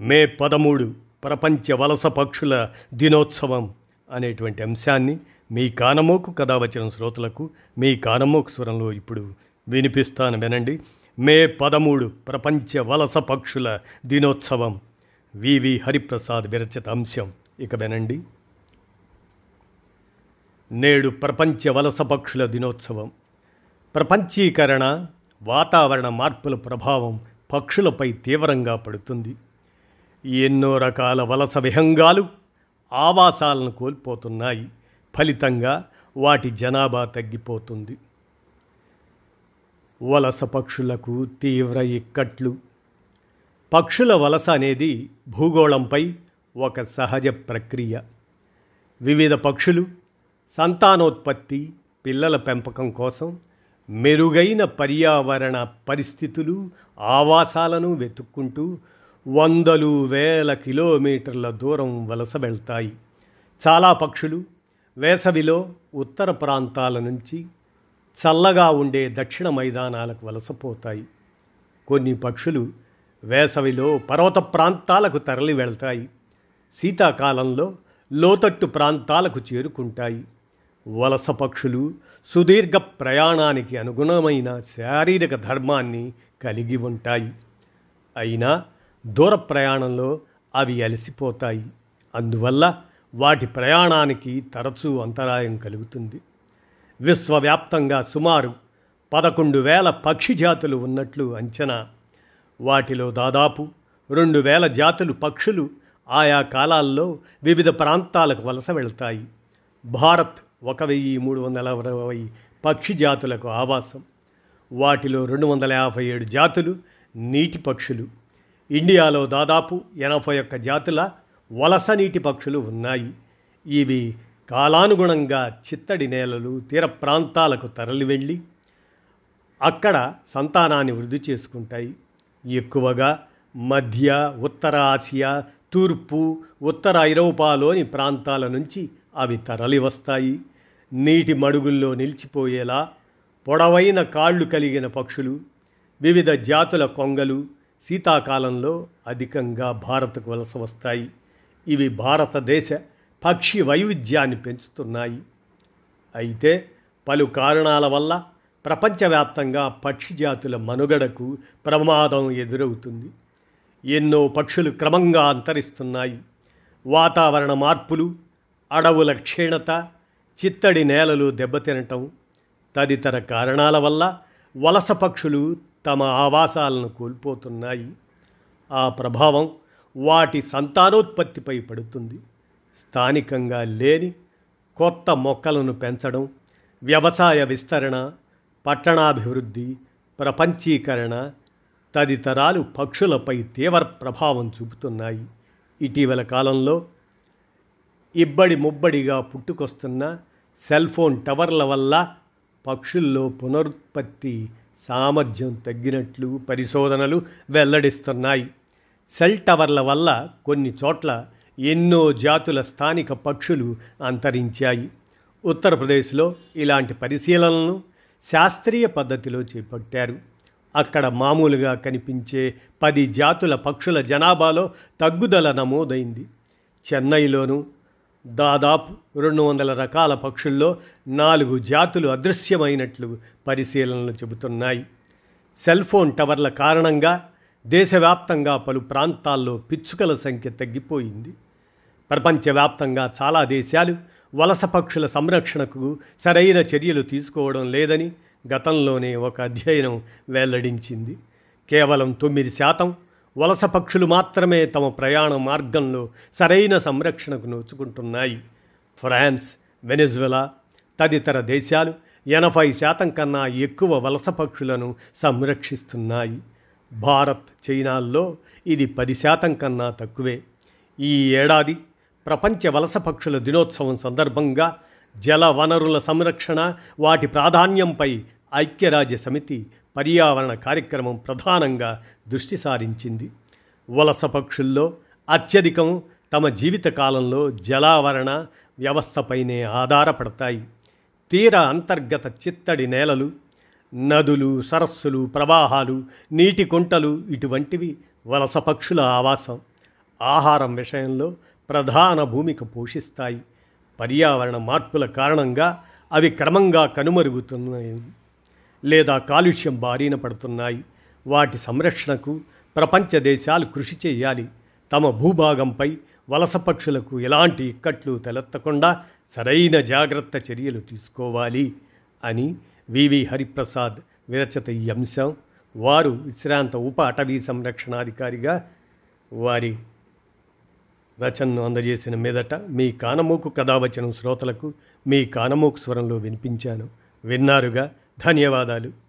మే పదమూడు ప్రపంచ వలస పక్షుల దినోత్సవం అనేటువంటి అంశాన్ని మీ కానమోకు కథ వచ్చిన శ్రోతలకు మీ కానమోకు స్వరంలో ఇప్పుడు వినిపిస్తాను వినండి. మే పదమూడు ప్రపంచ వలస పక్షుల దినోత్సవం. వివి హరిప్రసాద్ విరచిత అంశం. ఇక వినండి. నేడు ప్రపంచ వలస పక్షుల దినోత్సవం. ప్రపంచీకరణ వాతావరణ మార్పుల ప్రభావం పక్షులపై తీవ్రంగా పడుతుంది. ఎన్నో రకాల వలస విహంగాలు ఆవాసాలను కోల్పోతున్నాయి. ఫలితంగా వాటి జనాభా తగ్గిపోతుంది. వలస పక్షులకు తీవ్ర ఇక్కట్లు. పక్షుల వలస అనేది భూగోళంపై ఒక సహజ ప్రక్రియ. వివిధ పక్షులు సంతానోత్పత్తి పిల్లల పెంపకం కోసం మెరుగైన పర్యావరణ పరిస్థితులు ఆవాసాలను వెతుక్కుంటూ వందలు వేల కిలోమీటర్ల దూరం వలస వెళ్తాయి. చాలా పక్షులు వేసవిలో ఉత్తర ప్రాంతాల నుంచి చల్లగా ఉండే దక్షిణ మైదానాలకు వలసపోతాయి. కొన్ని పక్షులు వేసవిలో పర్వత ప్రాంతాలకు తరలి వెళ్తాయి. శీతాకాలంలో లోతట్టు ప్రాంతాలకు చేరుకుంటాయి. వలస పక్షులు సుదీర్ఘ ప్రయాణానికి అనుగుణమైన శారీరక ధర్మాన్ని కలిగి ఉంటాయి. అయినా దూర ప్రయాణంలో అవి అలసిపోతాయి. అందువల్ల వాటి ప్రయాణానికి తరచూ అంతరాయం కలుగుతుంది. విశ్వవ్యాప్తంగా సుమారు పదకొండు వేల పక్షి జాతులు ఉన్నట్లు అంచనా. వాటిలో దాదాపు రెండు వేల జాతులు పక్షులు ఆయా కాలాల్లో వివిధ ప్రాంతాలకు వలస వెళ్తాయి. భారత్ ఒక వెయ్యి మూడు వందల అరవై పక్షి జాతులకు ఆవాసం. వాటిలో రెండు వందల యాభై ఏడు జాతులు నీటి పక్షులు. ఇండియాలో దాదాపు ఎనభై ఒక్క జాతుల వలస నీటి పక్షులు ఉన్నాయి. ఇవి కాలానుగుణంగా చిత్తడి నేలలు తీర ప్రాంతాలకు తరలి వెళ్ళి అక్కడ సంతానాన్ని వృద్ధి చేసుకుంటాయి. ఎక్కువగా మధ్య ఉత్తర ఆసియా తూర్పు ఉత్తర ఐరోపాలోని ప్రాంతాల నుంచి అవి తరలి వస్తాయి నీటి మడుగుల్లో నిలిచిపోయేలా పొడవైన కాళ్ళు కలిగిన పక్షులు వివిధ జాతుల కొంగలు శీతాకాలంలో అధికంగా భారత్కు వలస వస్తాయి. ఇవి భారతదేశ పక్షి వైవిధ్యాన్ని పెంచుతున్నాయి. అయితే పలు కారణాల వల్ల ప్రపంచవ్యాప్తంగా పక్షి జాతుల మనుగడకు ప్రమాదం ఎదురవుతుంది. ఎన్నో పక్షులు క్రమంగా అంతరిస్తున్నాయి. వాతావరణ మార్పులు అడవుల క్షీణత చిత్తడి నేలలు దెబ్బతినటం తదితర కారణాల వల్ల వలస పక్షులు తమ ఆవాసాలను కోల్పోతున్నాయి. ఆ ప్రభావం వాటి సంతానోత్పత్తిపై పడుతుంది. స్థానికంగా లేని కొత్త మొక్కలను పెంచడం వ్యవసాయ విస్తరణ పట్టణాభివృద్ధి ప్రపంచీకరణ తదితరాలు పక్షులపై తీవ్ర ప్రభావం చూపుతున్నాయి. ఇటీవల కాలంలో ఇబ్బడి ముబ్బడిగా పుట్టుకొస్తున్న సెల్ ఫోన్ టవర్ల వల్ల పక్షుల్లో పునరుత్పత్తి సామర్థ్యం తగ్గినట్లు పరిశోధనలు వెల్లడిస్తున్నాయి. సెల్ టవర్ల వల్ల కొన్ని చోట్ల ఎన్నో జాతుల స్థానిక పక్షులు అంతరించాయి. ఉత్తరప్రదేశ్లో ఇలాంటి పరిశీలనలను శాస్త్రీయ పద్ధతిలో చేపట్టారు. అక్కడ మామూలుగా కనిపించే పది జాతుల పక్షుల జనాభాలో తగ్గుదల నమోదైంది. చెన్నైలోనూ దాదాపు రెండు వందల రకాల పక్షుల్లో నాలుగు జాతులు అదృశ్యమైనట్లు పరిశీలనలు చెబుతున్నాయి. సెల్ ఫోన్ టవర్ల కారణంగా దేశవ్యాప్తంగా పలు ప్రాంతాల్లో పిచ్చుకల సంఖ్య తగ్గిపోయింది. ప్రపంచవ్యాప్తంగా చాలా దేశాలు వలస పక్షుల సంరక్షణకు సరైన చర్యలు తీసుకోవడం లేదని గతంలోనే ఒక అధ్యయనం వెల్లడించింది. కేవలం తొమ్మిది శాతం వలస పక్షులు మాత్రమే తమ ప్రయాణ మార్గంలో సరైన సంరక్షణకు నోచుకుంటున్నాయి. ఫ్రాన్స్ వెనెజువెలా తదితర దేశాలు ఎనభై శాతం కన్నా ఎక్కువ వలస పక్షులను సంరక్షిస్తున్నాయి. భారత్ చైనాల్లో ఇది పది శాతం కన్నా తక్కువే. ఈ ఏడాది ప్రపంచ వలస పక్షుల దినోత్సవం సందర్భంగా జల వనరుల సంరక్షణ వాటి ప్రాధాన్యంపై ఐక్యరాజ్య సమితి పర్యావరణ కార్యక్రమం ప్రధానంగా దృష్టి సారించింది. వలస పక్షుల్లో అత్యధికం తమ జీవిత కాలంలో జలావరణ వ్యవస్థపైనే ఆధారపడతాయి. తీర అంతర్గత చిత్తడి నేలలు నదులు సరస్సులు ప్రవాహాలు నీటి కుంటలు ఇటువంటివి వలస పక్షుల ఆవాసం. ఆహారం విషయంలో ప్రధాన భూమిక పోషిస్తాయి. పర్యావరణ మార్పుల కారణంగా అవి క్రమంగా కనుమరుగుతున్నాయి. లేదా కాలుష్యం బారిన పడుతున్నాయి. వాటి సంరక్షణకు ప్రపంచ దేశాలు కృషి చేయాలి. తమ భూభాగంపై వలస పక్షులకు ఎలాంటి ఇక్కట్లు తలెత్తకుండా సరైన జాగ్రత్త చర్యలు తీసుకోవాలి అని వివి హరిప్రసాద్ విరచిత ఈ అంశం. వారు విశ్రాంత ఉప అటవీ సంరక్షణాధికారిగా వారి రచనను అందజేసిన మీదట మీ కానమూకు కథావచనం శ్రోతలకు మీ కానమూకు స్వరంలో వినిపించాను. విన్నారుగా ధన్యవాదాలు.